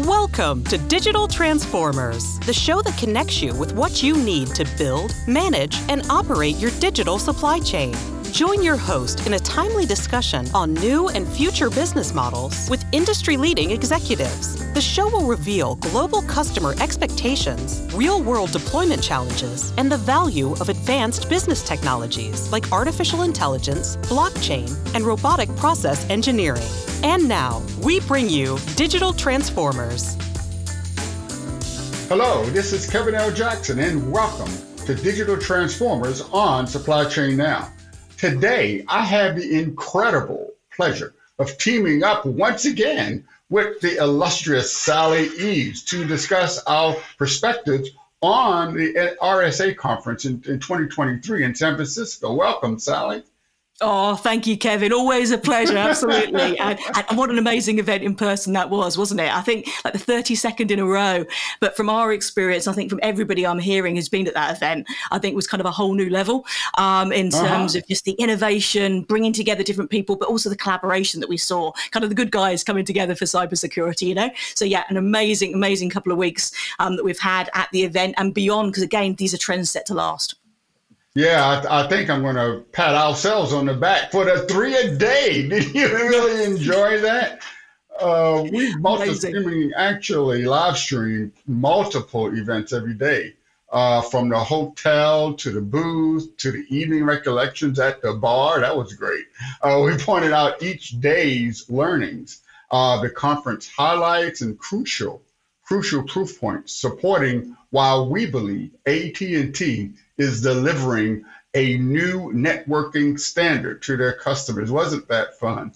Welcome to Digital Transformers, the show that connects you with what you need to build, manage, and operate your digital supply chain. Join your host in a timely discussion on new and future business models with industry leading executives. The show will reveal global customer expectations, real world deployment challenges, and the value of advanced business technologies like artificial intelligence, blockchain, and robotic process engineering. And now, we bring you Digital Transformers. Hello, this is Kevin L. Jackson, and welcome to Digital Transformers on Supply Chain Now. Today, I have the incredible pleasure of teaming up once again with the illustrious Sally Eaves to discuss our perspectives on the RSA conference in, in 2023 in San Francisco. Welcome, Sally. Oh, thank you, Kevin. Always a pleasure. Absolutely. and, and, what an amazing event in person that was, wasn't it? I think like the 32nd in a row. But from our experience, I think from everybody I'm hearing who's been at that event, I think was kind of a whole new level um, in uh-huh. terms of just the innovation, bringing together different people, but also the collaboration that we saw, kind of the good guys coming together for cybersecurity, you know? So, yeah, an amazing, amazing couple of weeks um, that we've had at the event and beyond, because again, these are trends set to last. Yeah, I, I, think I'm going to pat ourselves on the back for the three a day. Did you really enjoy that? Uh, we multi- actually live stream multiple events every day, uh, from the hotel to the booth to the evening recollections at the bar. That was great. Uh, we pointed out each day's learnings, uh, the conference highlights, and crucial, crucial proof points supporting why we believe AT&T is delivering a new networking standard to their customers. Wasn't that fun?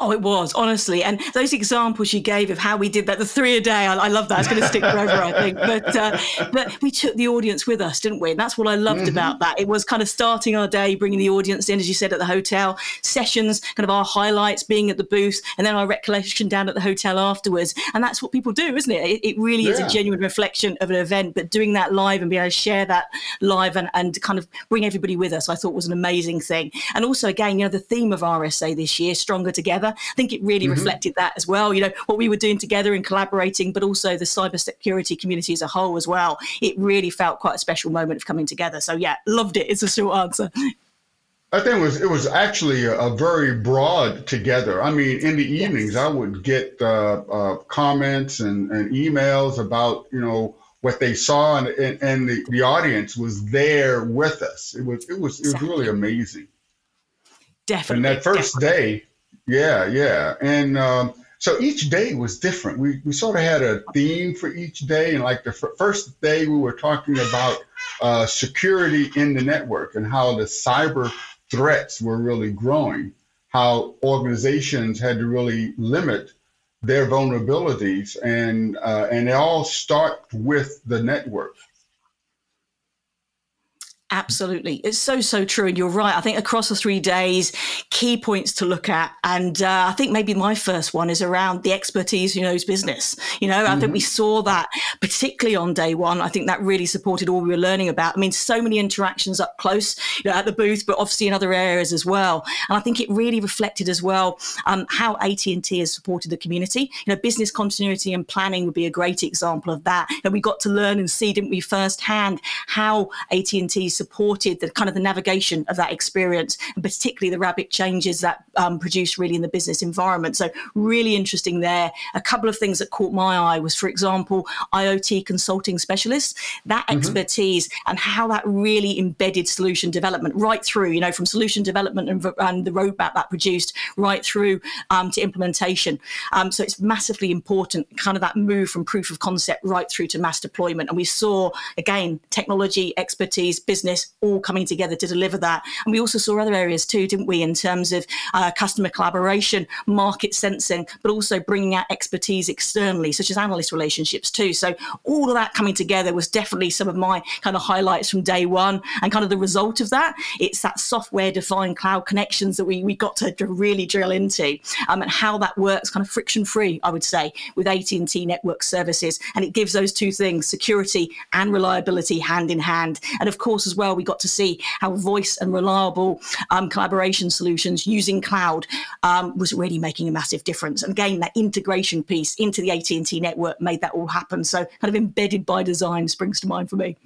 Oh, it was honestly, and those examples you gave of how we did that, the three a day, I, I love that. It's going to stick forever, I think. But uh, but we took the audience with us, didn't we? And that's what I loved mm-hmm. about that. It was kind of starting our day, bringing the audience in, as you said, at the hotel sessions, kind of our highlights, being at the booth, and then our recollection down at the hotel afterwards. And that's what people do, isn't it? It, it really yeah. is a genuine reflection of an event. But doing that live and being able to share that live and, and kind of bring everybody with us, I thought was an amazing thing. And also, again, you know, the theme of RSA this year, stronger together I think it really mm-hmm. reflected that as well. You know, what we were doing together and collaborating, but also the cybersecurity community as a whole as well. It really felt quite a special moment of coming together. So yeah, loved it. It's a short answer. I think it was it was actually a, a very broad together. I mean, in the evenings, yes. I would get uh, uh, comments and, and emails about you know what they saw, and, and, and the, the audience was there with us. It was it was it was really amazing. Definitely. And that first definitely. day, yeah, yeah. And um, so each day was different. We, we sort of had a theme for each day. And like the f- first day, we were talking about uh, security in the network and how the cyber threats were really growing, how organizations had to really limit their vulnerabilities. And, uh, and they all start with the network. Absolutely. It's so, so true. And you're right. I think across the three days, key points to look at. And uh, I think maybe my first one is around the expertise who knows business. You know, mm-hmm. I think we mm-hmm. saw that particularly on day one. I think that really supported all we were learning about. I mean, so many interactions up close, you know, at the booth, but obviously in other areas as well. And I think it really reflected as well um, how AT&T has supported the community. You know, business continuity and planning would be a great example of that. And we got to learn and see, didn't we, firsthand how AT&T supported the kind of the navigation of that experience, and particularly the rapid changes that um, produced really in the business environment. So really interesting there. A couple of things that caught my eye was, for example, IoT consulting specialists, that mm-hmm. expertise and how that really embedded solution development right through, you know, from solution development and, and the roadmap that produced right through um, to implementation. Um, so it's massively important, kind of that move from proof of concept right through to mass deployment. And we saw again technology, expertise, business business all coming together to deliver that. And we also saw other areas too, didn't we, in terms of uh, customer collaboration, market sensing, but also bringing out expertise externally, such as analyst relationships too. So all of that coming together was definitely some of my kind of highlights from day one. And kind of the result of that, it's that software defined cloud connections that we, we got to, really drill into um, and how that works kind of friction free, I would say, with AT&T network services. And it gives those two things, security and reliability hand in hand. And of course, as well, we got to see how voice and reliable um, collaboration solutions using cloud um, was really making a massive difference. And again, that integration piece into the AT&T network made that all happen. So kind of embedded by design springs to mind for me.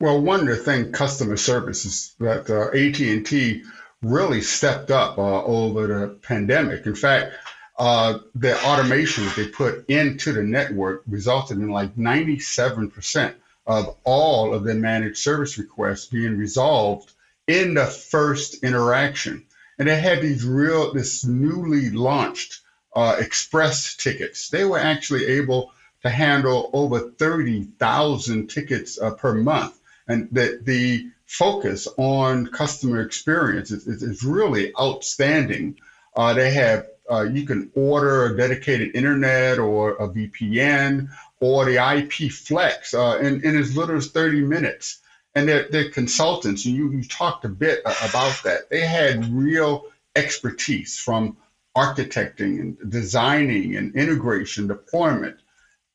Well, one of the customer service is that uh, AT&T really stepped up uh, over the pandemic. In fact, uh, the automations they put into the network resulted in like 97% of all of the managed service requests being resolved in the first interaction. And they had these real, this newly launched uh, express tickets. They were actually able to handle over 30,000 tickets uh, per month. And the, the focus on customer experience is, is, is really outstanding. Uh, they have, uh, you can order a dedicated internet or a VPN or the IP Flex uh, in, in as little as 30 minutes. And they're, they're consultants, and you, you talked a bit about that. They had real expertise from architecting and designing and integration, deployment,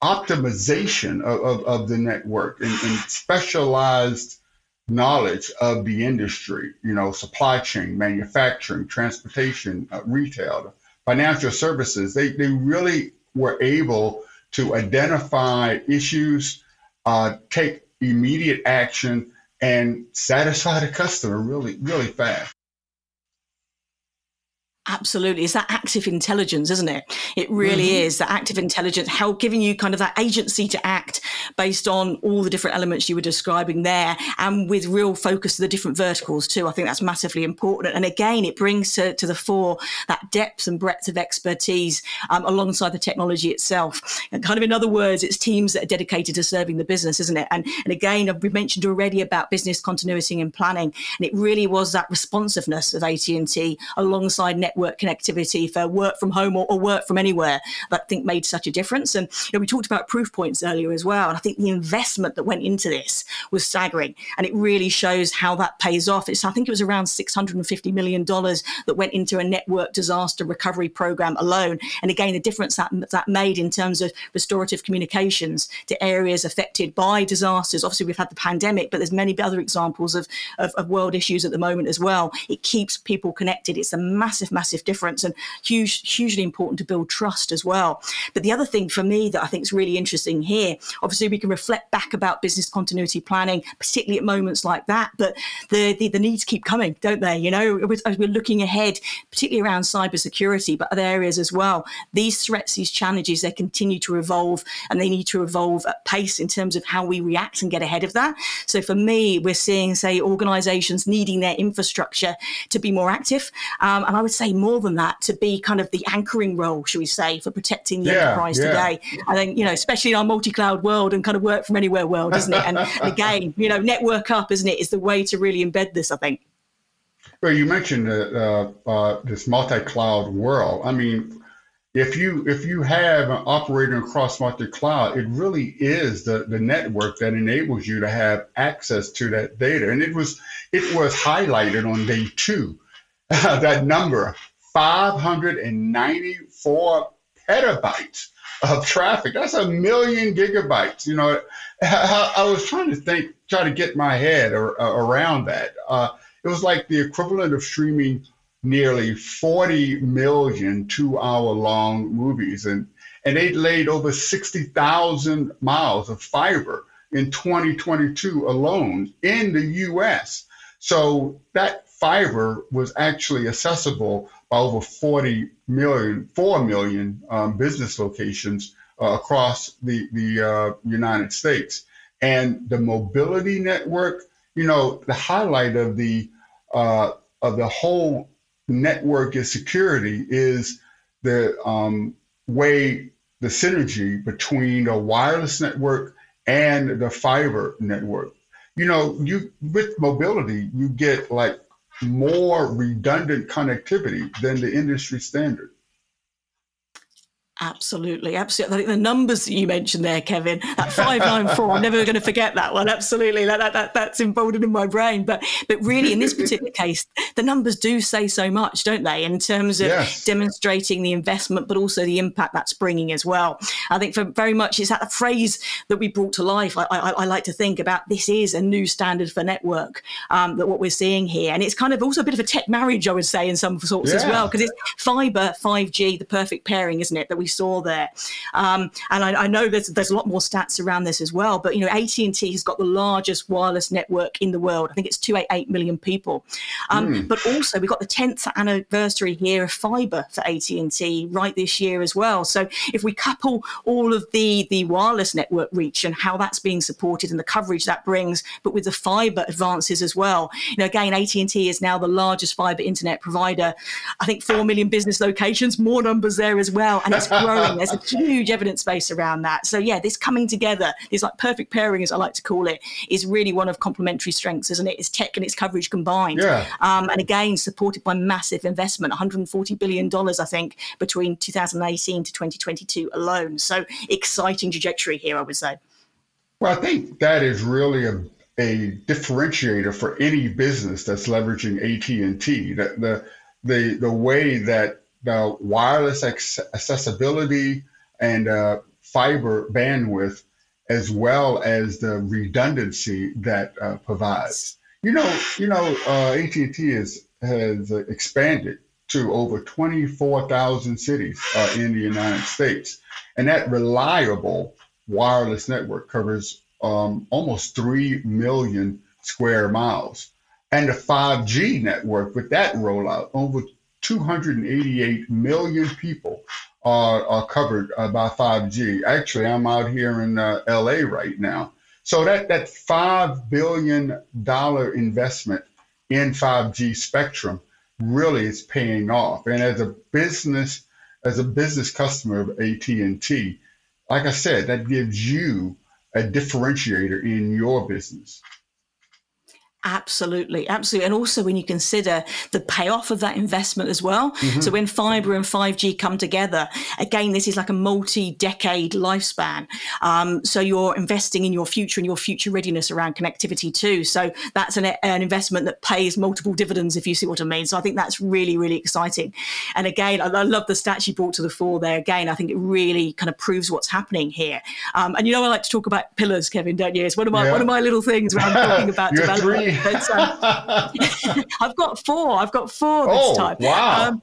optimization of, of, of the network, and, and, specialized knowledge of the industry, you know, supply chain, manufacturing, transportation, uh, retail, financial services. They, they really were able to identify issues, uh, take immediate action, and satisfy the customer really, really fast. Absolutely. It's that active intelligence, isn't it? It really mm-hmm. is that active intelligence, how giving you kind of that agency to act based on all the different elements you were describing there and with real focus to the different verticals too. I think that's massively important. And again, it brings to, to the fore that depth and breadth of expertise um, alongside the technology itself. And kind of in other words, it's teams that are dedicated to serving the business, isn't it? And, and again, we've mentioned already about business continuity and planning. And it really was that responsiveness of AT&T alongside net network connectivity for work from home or, or, work from anywhere that I think made such a difference. And you know, we talked about proof points earlier as well. And I think the investment that went into this was staggering. And it really shows how that pays off. It's, I think it was around $650 million that went into a network disaster recovery program alone. And again, the difference that, that made in terms of restorative communications to areas affected by disasters. Obviously, we've had the pandemic, but there's many other examples of, of, of world issues at the moment as well. It keeps people connected. It's a massive, massive massive difference and huge, hugely important to build trust as well. But the other thing for me that I think is really interesting here, obviously we can reflect back about business continuity planning, particularly at moments like that, but the, the, the needs keep coming, don't they? You know, as we're looking ahead, particularly around cybersecurity, but other areas as well, these threats, these challenges, they continue to evolve and they need to evolve at pace in terms of how we react and get ahead of that. So for me, we're seeing, say, organizations needing their infrastructure to be more active. Um, and I would say more than that to be kind of the anchoring role, should we say, for protecting the yeah, enterprise yeah. today. I think, you know, especially in our multi-cloud world and kind of work from anywhere world, isn't it? And, and again, you know, network up, isn't it, is the way to really embed this, I think. Well, you mentioned uh, uh, this multi-cloud world. I mean, if you if you have an operating across multi-cloud, it really is the, the network that enables you to have access to that data. And it was it was highlighted on day two that number 594 petabytes of traffic. That's a million gigabytes. You know, I, I was trying to think, try to get my head or, uh, around that. Uh, it was like the equivalent of streaming nearly 40 million two hour long movies. And, and they laid over 60,000 miles of fiber in 2022 alone in the US. So that fiber was actually accessible by over 40 million, 4 million um, business locations uh, across the, the uh, United States. And the mobility network, you know, the highlight of the uh, of the whole network is security is the um, way the synergy between the wireless network and the fiber network. You know, you with mobility, you get like more redundant connectivity than the industry standard. Absolutely, absolutely. I think the numbers that you mentioned there, Kevin, that five nine four, I'm never going to forget that one. Absolutely, that, that, that that's emboldened in my brain. But but really, in this particular case, the numbers do say so much, don't they, in terms of yes. demonstrating the investment, but also the impact that's bringing as well. I think for very much it's that phrase that we brought to life. I, I, I like to think about this is a new standard for network. Um, that what we're seeing here, and it's kind of also a bit of a tech marriage, I would say, in some sorts yeah. as well, because it's fiber, five G, the perfect pairing, isn't it? That we saw there. Um, and I, I, know there's there's a lot more stats around this as well. But you know, AT and T has got the largest wireless network in the world. I think it's 288 million people. Um, mm. But also, we've got the 10th anniversary here of fibre for AT and T right this year as well. So if we couple all of the the wireless network reach and how that's being supported and the coverage that brings, but with the fibre advances as well, you know, again, AT and T is now the largest fibre internet provider. I think four million business locations, more numbers there as well, and it's growing. There's a huge evidence base around that. So yeah, this coming together, this like perfect pairing, as I like to call it, is really one of complementary strengths, isn't it? It's tech and its coverage combined. Yeah. Um, and again, supported by massive investment, 140 billion dollars, I think, between 2018 to 2022 alone. So exciting trajectory here, I would say. Well, I think that is really a a differentiator for any business that's leveraging AT&T. The, the, the, the way that the wireless accessibility and uh, fiber bandwidth, as well as the redundancy that uh, provides. You know, you know, uh, AT&T is, has expanded to over 24,000 cities uh, in the United States, and that reliable wireless network covers um, almost 3 million square miles. And the 5G network, with that rollout, over 288 million people are, are covered uh, by 5G. Actually, I'm out here in uh, LA right now. So that, that $5 billion investment in 5G spectrum really is paying off. And as a business, as a business customer of AT&T, like I said, that gives you a differentiator in your business. Absolutely, absolutely. And also when you consider the payoff of that investment as well. Mm-hmm. So when fiber and 5G come together, again, this is like a multi decade lifespan. Um, so you're investing in your future and your future readiness around connectivity too. So that's an, an investment that pays multiple dividends, if you see what I mean. So I think that's really, really exciting. And again, I, I love the stats you brought to the fore there. Again, I think it really kind of proves what's happening here. Um, and you know, I like to talk about pillars, Kevin, don't you? It's one of my, yeah. one of my little things when I'm talking about development. But, um, I've got four. I've got four this oh, time. Wow. Um,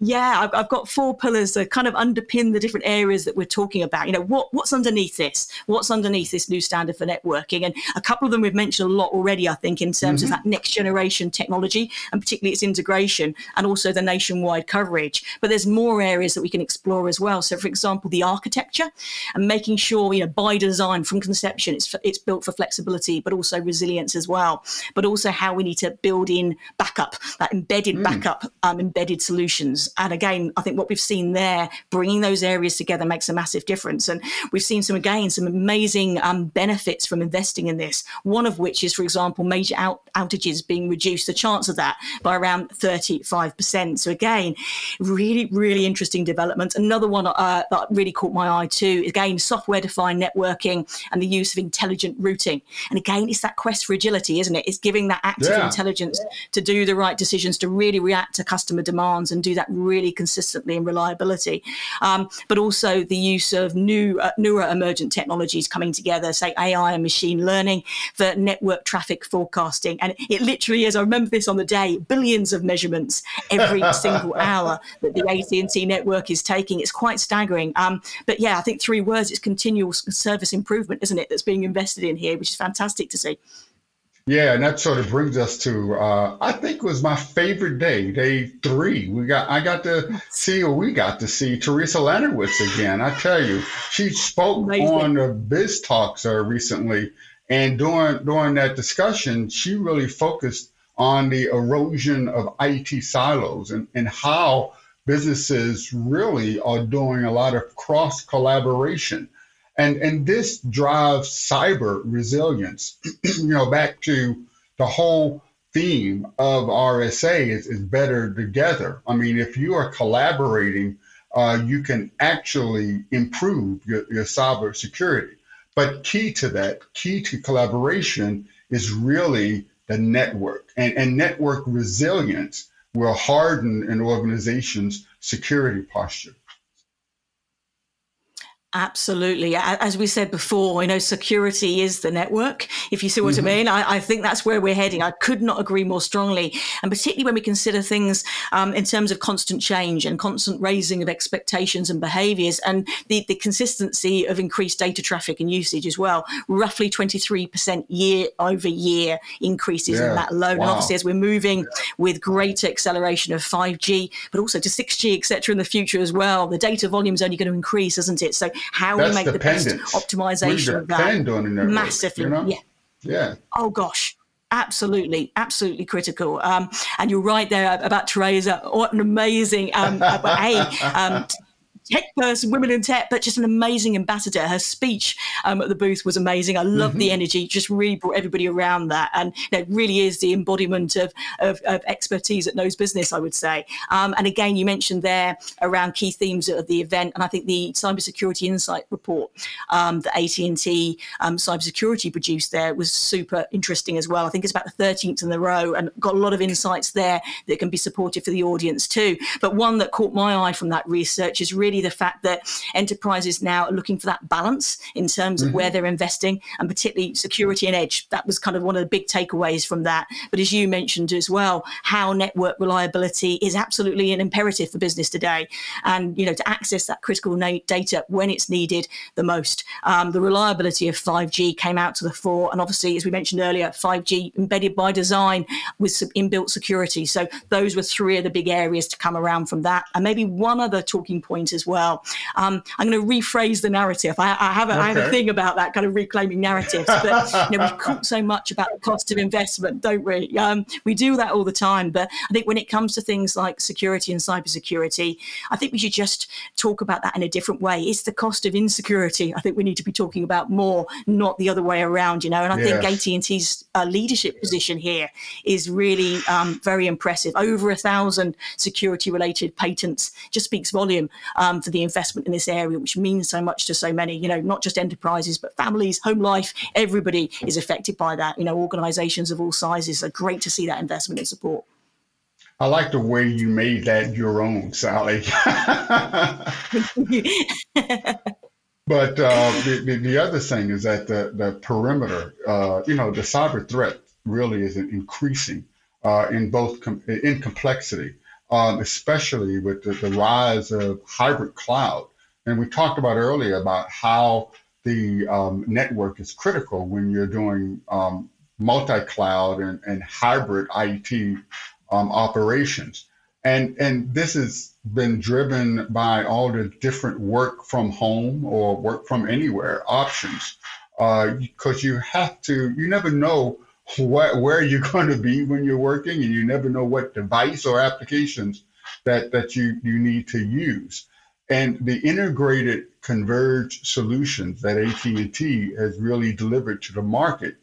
yeah, I've, I've, got four pillars that kind of underpin the different areas that we're talking about. You know, what what's underneath this? What's underneath this new standard for networking? And a couple of them we've mentioned a lot already, I think, in terms mm-hmm. of that next generation technology and particularly its integration and also the nationwide coverage. But there's more areas that we can explore as well. So, for example, the architecture and making sure, you know, by design from conception, it's it's built for flexibility, but also resilience as well. But also how we need to build in backup, that embedded mm. backup, um, embedded solutions. And again, I think what we've seen there, bringing those areas together makes a massive difference. And we've seen some, again, some amazing um, benefits from investing in this. One of which is, for example, major out- outages being reduced, the chance of that by around 35%. So again, really, really interesting development. Another one uh, that really caught my eye too, again, software defined networking and the use of intelligent routing. And again, it's that quest for agility, isn't it? It's giving that active yeah. intelligence to do the right decisions, to really react to customer demands and do that really consistently and reliability. Um, but also the use of new uh, newer emergent technologies coming together, say AI and machine learning for network traffic forecasting. And it literally is. I remember this on the day: billions of measurements every single hour that the AT&T network is taking. It's quite staggering. Um, but yeah, I think three words: it's continual service improvement, isn't it? That's being invested in here, which is fantastic to see. Yeah, and that sort of brings us to uh, I think it was my favorite day, day three. We got I got to see or we got to see Theresa Lanowitz again. I tell you, she spoke Amazing. on the Biz Talks uh, recently, and during during that discussion, she really focused on the erosion of IT silos and, and how businesses really are doing a lot of cross collaboration and and this drives cyber resilience. you know, back to the whole theme of RSA is, is better together. I mean, if you are collaborating uh, you can actually improve your, your cyber security. But key to that, key to collaboration is really the network. And, and network resilience will harden an organization's security posture. Absolutely. As we said before, you know, security is the network, if you see what mm-hmm. I mean. I, I, think that's where we're heading. I could not agree more strongly. And particularly when we consider things um, in terms of constant change and constant raising of expectations and behaviors and the, the consistency of increased data traffic and usage as well. Roughly 23% year over year increases yeah. in that alone. Wow. And obviously, as we're moving with greater acceleration of 5G, but also to 6G, et cetera, in the future as well, the data volume is only going to increase, isn't it? So how That's we make the best optimization of that massively. You know? Yeah. Yeah. Oh gosh. Absolutely, absolutely critical. Um, and you're right there about Theresa. What an amazing um, a um, tech person, women in tech, but just an amazing ambassador. Her speech um, at the booth was amazing. I love mm-hmm. the energy, just really brought everybody around that. And you know, it really is the embodiment of, of, of, expertise that knows business, I would say. Um, and again, you mentioned there around key themes of the event. And I think the Cybersecurity Insight report um, that AT&T um, Cybersecurity produced there was super interesting as well. I think it's about the 13th in the row and got a lot of insights there that can be supportive for the audience too. But one that caught my eye from that research is really the fact that enterprises now are looking for that balance in terms mm-hmm. of where mm-hmm. they're investing and particularly security and edge. That was kind of one of the big takeaways from that. But as you mentioned as well, how network reliability is absolutely an imperative for business today. And, you know, to access that critical data when it's needed the most. Um, the reliability of 5G came out to the fore. And obviously, as we mentioned earlier, 5G embedded by design with some inbuilt security. So those were three of the big areas to come around from that. And maybe one other talking point as well. Um, I'm going to rephrase the narrative. I, I have a, okay. I have a thing about that kind of reclaiming narratives. But you know, we've talked so much about the cost of investment, don't we? Um, we do that all the time. But I think when it comes to things like security and cybersecurity, I think we should just talk about that in a different way. It's the cost of insecurity. I think we need to be talking about more, not the other way around. You know, and I yes. think AT&T's uh, leadership position here is really um, very impressive. Over a thousand security-related patents just speaks volume um, for the investment in this area, which means so much to so many, you know, not just enterprises, but families, home life, everybody is affected by that. You know, organizations of all sizes. So great to see that investment and support. I like the way you made that your own, Sally. but uh, the, the, the, other thing is that the, the perimeter, uh, you know, the cyber threat really is increasing uh, in both com- in complexity um, especially with the, the, rise of hybrid cloud. And we talked about earlier about how the um, network is critical when you're doing um, multi-cloud and, and hybrid IT um, operations. And, and this has been driven by all the different work from home or work from anywhere options. Because uh, you have to, you never know what, where you're going to be when you're working, and you never know what device or applications that, that you, you need to use. And the integrated converged solutions that AT&T has really delivered to the market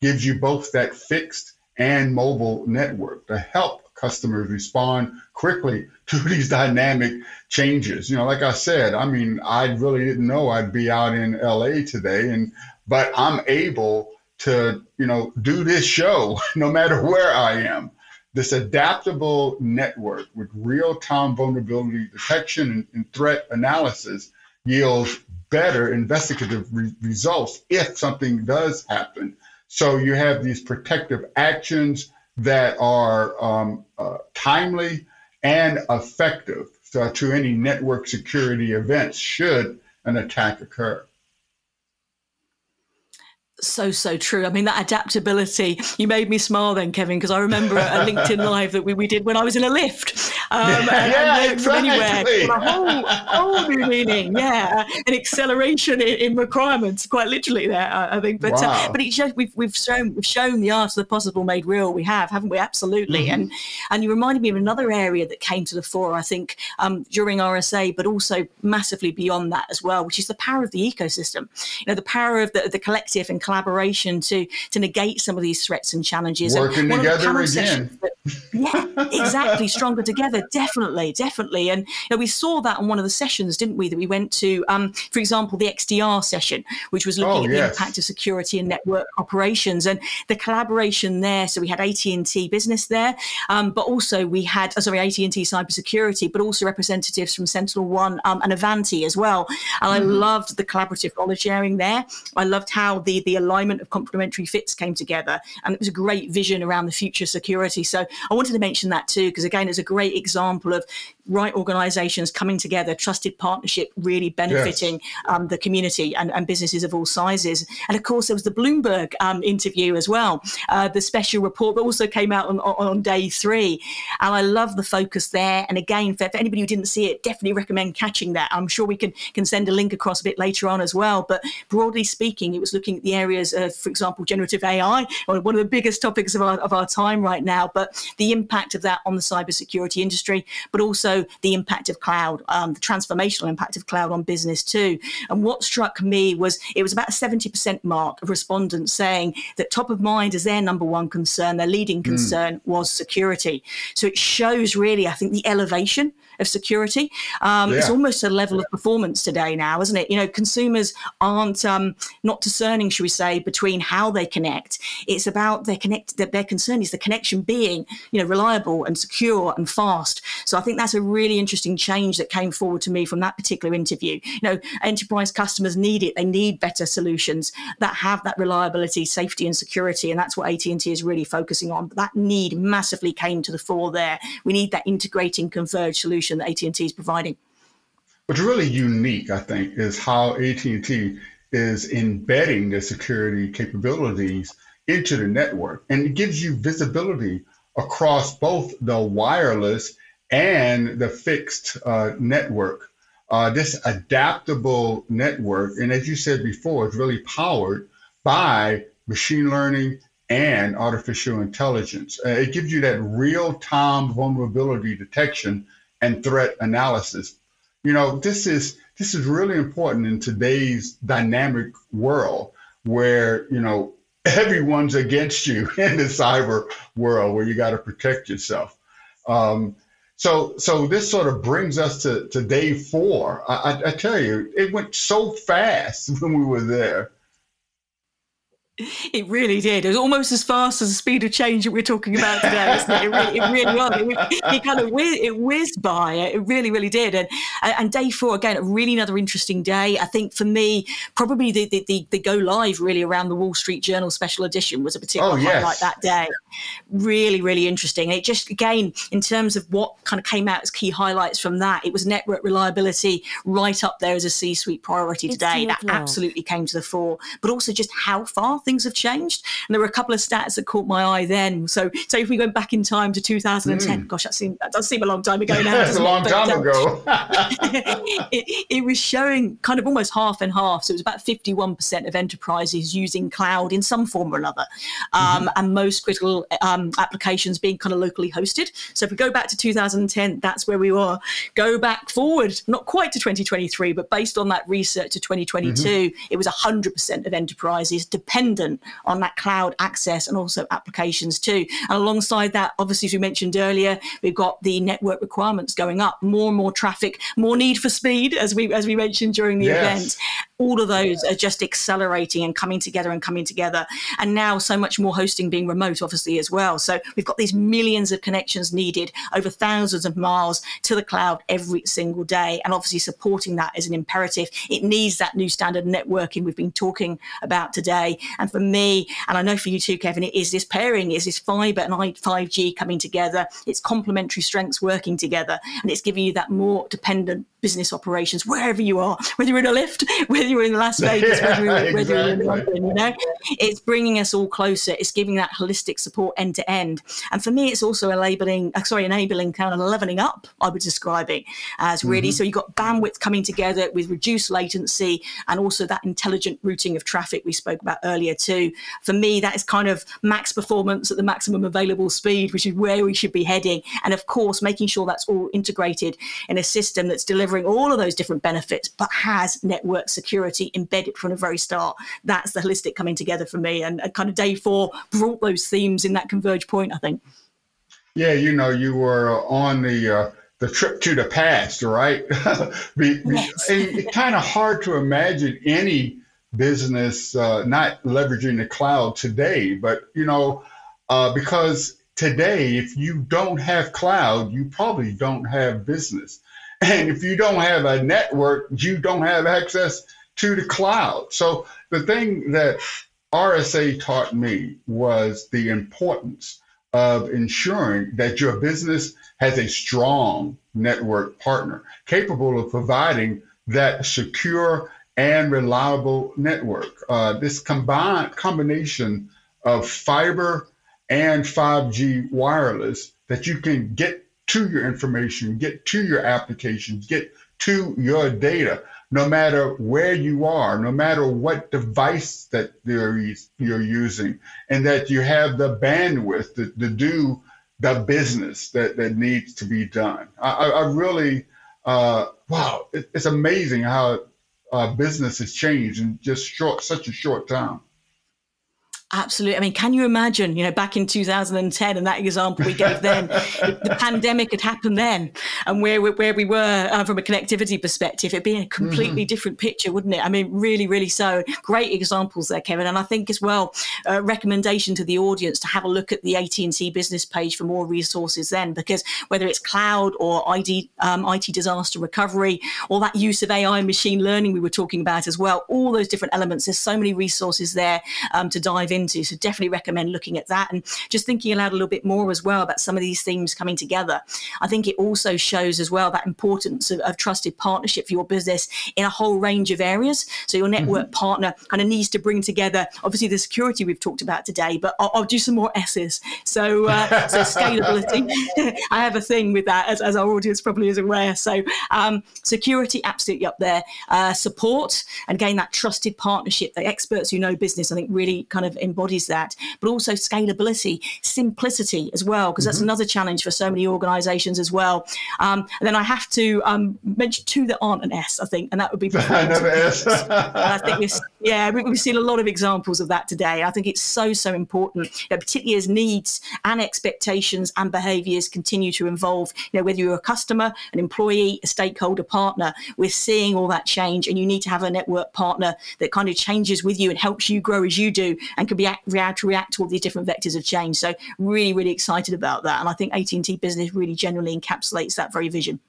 gives you both that fixed and mobile network to help customers respond quickly to these dynamic changes. You know, like I said, I mean, I really didn't know I'd be out in LA today and but I'm able to you know do this show no matter where I am. This adaptable network with real-time vulnerability detection and, and threat analysis yields better investigative re- results if something does happen. So you have these protective actions that are um, uh, timely and effective so to any network security events should an attack occur so so true. I mean that adaptability. You made me smile then, Kevin, because I remember a LinkedIn live that we, we did when I was in a lift. Um, and, yeah, and exactly. from anywhere. A whole, whole new meaning. Yeah, an acceleration in, in requirements, quite literally there. I, I think. But uh, wow. uh, but it we've we've shown we've shown the art of the possible made real. We have, haven't we? Absolutely. Mm-hmm. And and you reminded me of another area that came to the fore. I think um, during RSA, but also massively beyond that as well, which is the power of the ecosystem. You know, the power of the, the collective and collaboration to to negate some of these threats and challenges. Working and together again. That, yeah, exactly. Stronger together, definitely, definitely. And you know, we saw that on one of the sessions, didn't we? That we went to, um, for example, the XDR session, which was looking oh, at yes. the impact of security and network operations and the collaboration there. So we had AT and T Business there, um, but also we had, oh, sorry, AT and T Cybersecurity, but also representatives from Sentinel One um, and Avanti as well. And mm-hmm. I loved the collaborative knowledge sharing there. I loved how the the alignment of complementary fits came together, and it was a great vision around the future security. So I wanted to mention that too, because again, it's a great example of right organizations coming together, trusted partnership really benefiting yes. um, the community and, and, businesses of all sizes. And of course, there was the Bloomberg um, interview as well, uh, the special report that also came out on, on, day three. And I love the focus there. And again, for, for, anybody who didn't see it, definitely recommend catching that. I'm sure we can, can send a link across a bit later on as well. But broadly speaking, it was looking at the areas of, for example, generative AI, one of the biggest topics of our, of our time right now, but the impact of that on the cybersecurity industry, but also the impact of cloud, um, the transformational impact of cloud on business too. And what struck me was it was about a 70% mark of respondents saying that top of mind as their number one concern, their leading hmm. concern mm. was security. So it shows really, I think, the elevation of security. Um, yeah. It's almost a level of performance today now, isn't it? You know, consumers aren't um, not discerning, should we say, between how they connect. It's about their connect. That their concern is the connection being, you know, reliable and secure and fast. So I think that's a really interesting change that came forward to me from that particular interview. You know, enterprise customers need it. They need better solutions that have that reliability, safety, and security, and that's what AT and T is really focusing on. But that need massively came to the fore there. We need that integrating, converged solution solution that AT&T is providing. What's really unique, I think, is how AT&T is embedding the security capabilities into the network, and it gives you visibility across both the wireless and the fixed uh, network. Uh, this adaptable network, and as you said before, it's really powered by machine learning and artificial intelligence. Uh, it gives you that real time vulnerability detection and threat analysis. You know, this is this is really important in today's dynamic world where, you know, everyone's against you in the cyber world where you got to protect yourself. Um, so, so this sort of brings us to, to day four. I, I, I tell you, it went so fast when we were there. It really did. It was almost as fast as the speed of change that we're talking about today, isn't it? It really, it really was. It, it kind of whiz, it whizzed by. It really, really did. And and day four again, a really another interesting day. I think for me, probably the the, the, the go live really around the Wall Street Journal special edition was a particular oh, yes. highlight that day. Really, really interesting. And it just again in terms of what kind of came out as key highlights from that, it was network reliability right up there as a C-suite priority today. That absolutely came to the fore. But also just how far things have changed. And there were a couple of stats that caught my eye then. So, so if we go back in time to 2010, mm. gosh, that, seemed, that does seem a long time ago now. It's a long it? time but, ago. it, it, was showing kind of almost half and half. So it was about 51% of enterprises using cloud in some form or another, um, mm-hmm. and most critical um, applications being kind of locally hosted. So if we go back to 2010, that's where we were. Go back forward, not quite to 2023, but based on that research to 2022, mm-hmm. it was 100% of enterprises dependent dependent on that cloud access and also applications too. And alongside that, obviously, as we mentioned earlier, we've got the network requirements going up, more and more traffic, more need for speed, as we as we mentioned during the yes. event. All of those are just accelerating and coming together and coming together. And now so much more hosting being remote, obviously, as well. So we've got these millions of connections needed over thousands of miles to the cloud every single day. And obviously supporting that is an imperative. It needs that new standard networking we've been talking about today. And for me, and I know for you too, Kevin, it is this pairing, is this fiber and 5G coming together. It's complementary strengths working together, and it's giving you that more dependent business operations wherever you are, whether you're in a lift, whether you're in Las Vegas, whether, you're, exactly. whether you're in London. You know, it's bringing us all closer. It's giving that holistic support end to end. And for me, it's also enabling, uh, sorry, enabling kind of leveling up. I would describe it as really. Mm-hmm. So you've got bandwidth coming together with reduced latency and also that intelligent routing of traffic we spoke about earlier too. For me, that is kind of max performance at the maximum available speed, which is where we should be heading. And of course, making sure that's all integrated in a system that's delivering delivering all of those different benefits, but has network security embedded from the very start. That's the holistic coming together for me. And, and kind of day four brought those themes in that converge point, I think. Yeah, you know, you were on the uh, the trip to the past, right? be, yes. it's kind of hard to imagine any business uh, not leveraging the cloud today. But you know, uh, because today, if you don't have cloud, you probably don't have business, and if you don't have a network, you don't have access to the cloud. So the thing that RSA taught me was the importance of ensuring that your business has a strong network partner capable of providing that secure and reliable network. Uh, this combined combination of fiber and 5G wireless that you can get to your information, get to your applications, get to your data no matter where you are, no matter what device that you're, using, and that you have the bandwidth to, to do the business that, that needs to be done. I, I really, uh, wow, it, it's amazing how uh, business has changed in just short, such a short time. Absolutely. I mean, can you imagine, you know, back in 2010 and that example we gave then, the pandemic had happened then and where, where we were uh, from a connectivity perspective, it'd be a completely mm-hmm. different picture, wouldn't it? I mean, really, really so. Great examples there, Kevin. And I think as well, uh, recommendation to the audience to have a look at the AT&T business page for more resources then, because whether it's cloud or ID, um, IT disaster recovery or that use of AI and machine learning we were talking about as well, all those different elements, there's so many resources there um, to dive into into. So definitely recommend looking at that and just thinking aloud a little bit more as well about some of these themes coming together. I think it also shows as well that importance of, of trusted partnership for your business in a whole range of areas. So your network mm-hmm. partner kind of needs to bring together, obviously the security we've talked about today, but I'll, I'll do some more S's. So, uh, so scalability. I have a thing with that, as, as, our audience probably is aware. So um, security absolutely up there. Uh, support and gain that trusted partnership. The experts who know business, I think, really kind of embodies that, but also scalability, simplicity as well, because that's mm-hmm. another challenge for so many organizations as well. Um, and then I have to um, mention two that aren't an S, I think, and that would be. I think we've, yeah, we've seen a lot of examples of that today. I think it's so, so important, you know, particularly as needs and expectations and behaviors continue to evolve. You know, whether you're a customer, an employee, a stakeholder partner, we're seeing all that change, and you need to have a network partner that kind of changes with you and helps you grow as you do and can be react, to react to all these different vectors of change. So really, really excited about that. And I think AT&T Business really generally encapsulates that very vision.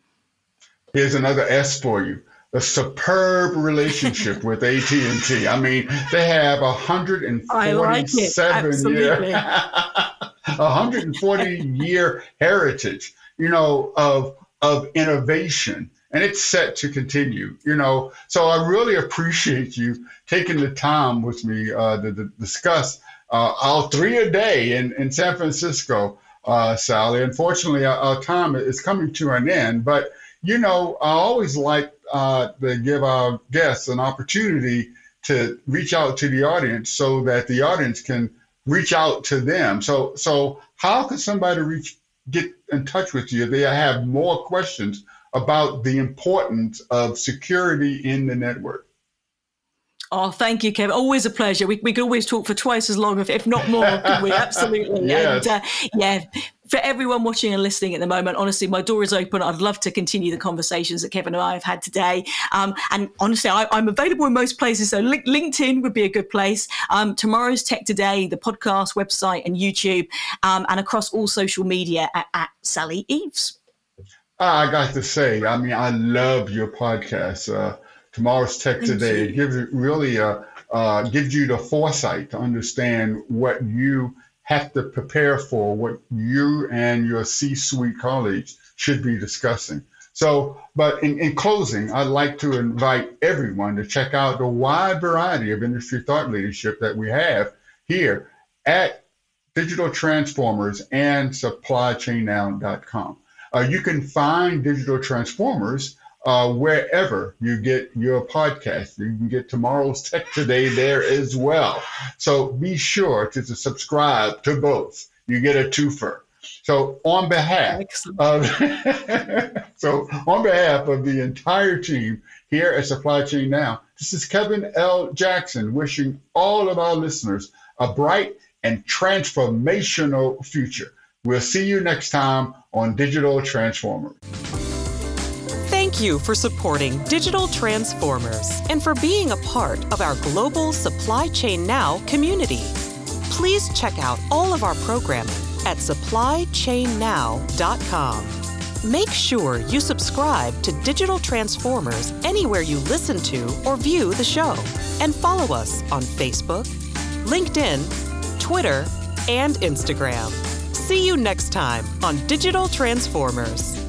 Here's another S for you. A superb relationship with AT&T. I mean, they have 147 like year, 140 year heritage, you know, of of innovation and it's set to continue. You know, so I really appreciate you taking the time with me uh, to, to, discuss uh, our three a day in, in San Francisco, uh, Sally. Unfortunately, our, our, time is coming to an end, but you know, I always like uh, to give our guests an opportunity to reach out to the audience so that the audience can reach out to them. So, so how can somebody reach get in touch with you if they have more questions about the importance of security in the network. Oh, thank you, Kevin. Always a pleasure. We, we could always talk for twice as long, if, if not more, could we? Absolutely. yes. And uh, yeah, for everyone watching and listening at the moment, honestly, my door is open. I'd love to continue the conversations that Kevin and I have had today. Um, and honestly, I, am available in most places. So LinkedIn would be a good place. Um, tomorrow's Tech Today, the podcast, website, and YouTube, um, and across all social media at, at Sally Eaves. I got to say, I mean, I love your podcast. Uh, Tomorrow's Tech Thank Today. You. It gives it really uh, uh, gives you the foresight to understand what you have to prepare for, what you and your C-suite colleagues should be discussing. So, but in, in closing, I'd like to invite everyone to check out the wide variety of industry thought leadership that we have here at Digital Transformers and SupplyChainNow.com. Uh, you can find Digital Transformers uh, wherever you get your podcast. You can get tomorrow's Tech Today there as well. So be sure to, to subscribe to both. You get a twofer. So on behalf of so on behalf of the entire team here at Supply Chain Now, this is Kevin L. Jackson wishing all of our listeners a bright and transformational future. We'll see you next time on Digital Transformers. Thank you for supporting Digital Transformers and for being a part of our global Supply Chain Now community. Please check out all of our programming at supplychainnow.com. Make sure you subscribe to Digital Transformers anywhere you listen to or view the show, and follow us on Facebook, LinkedIn, Twitter, and Instagram. See you next time on Digital Transformers.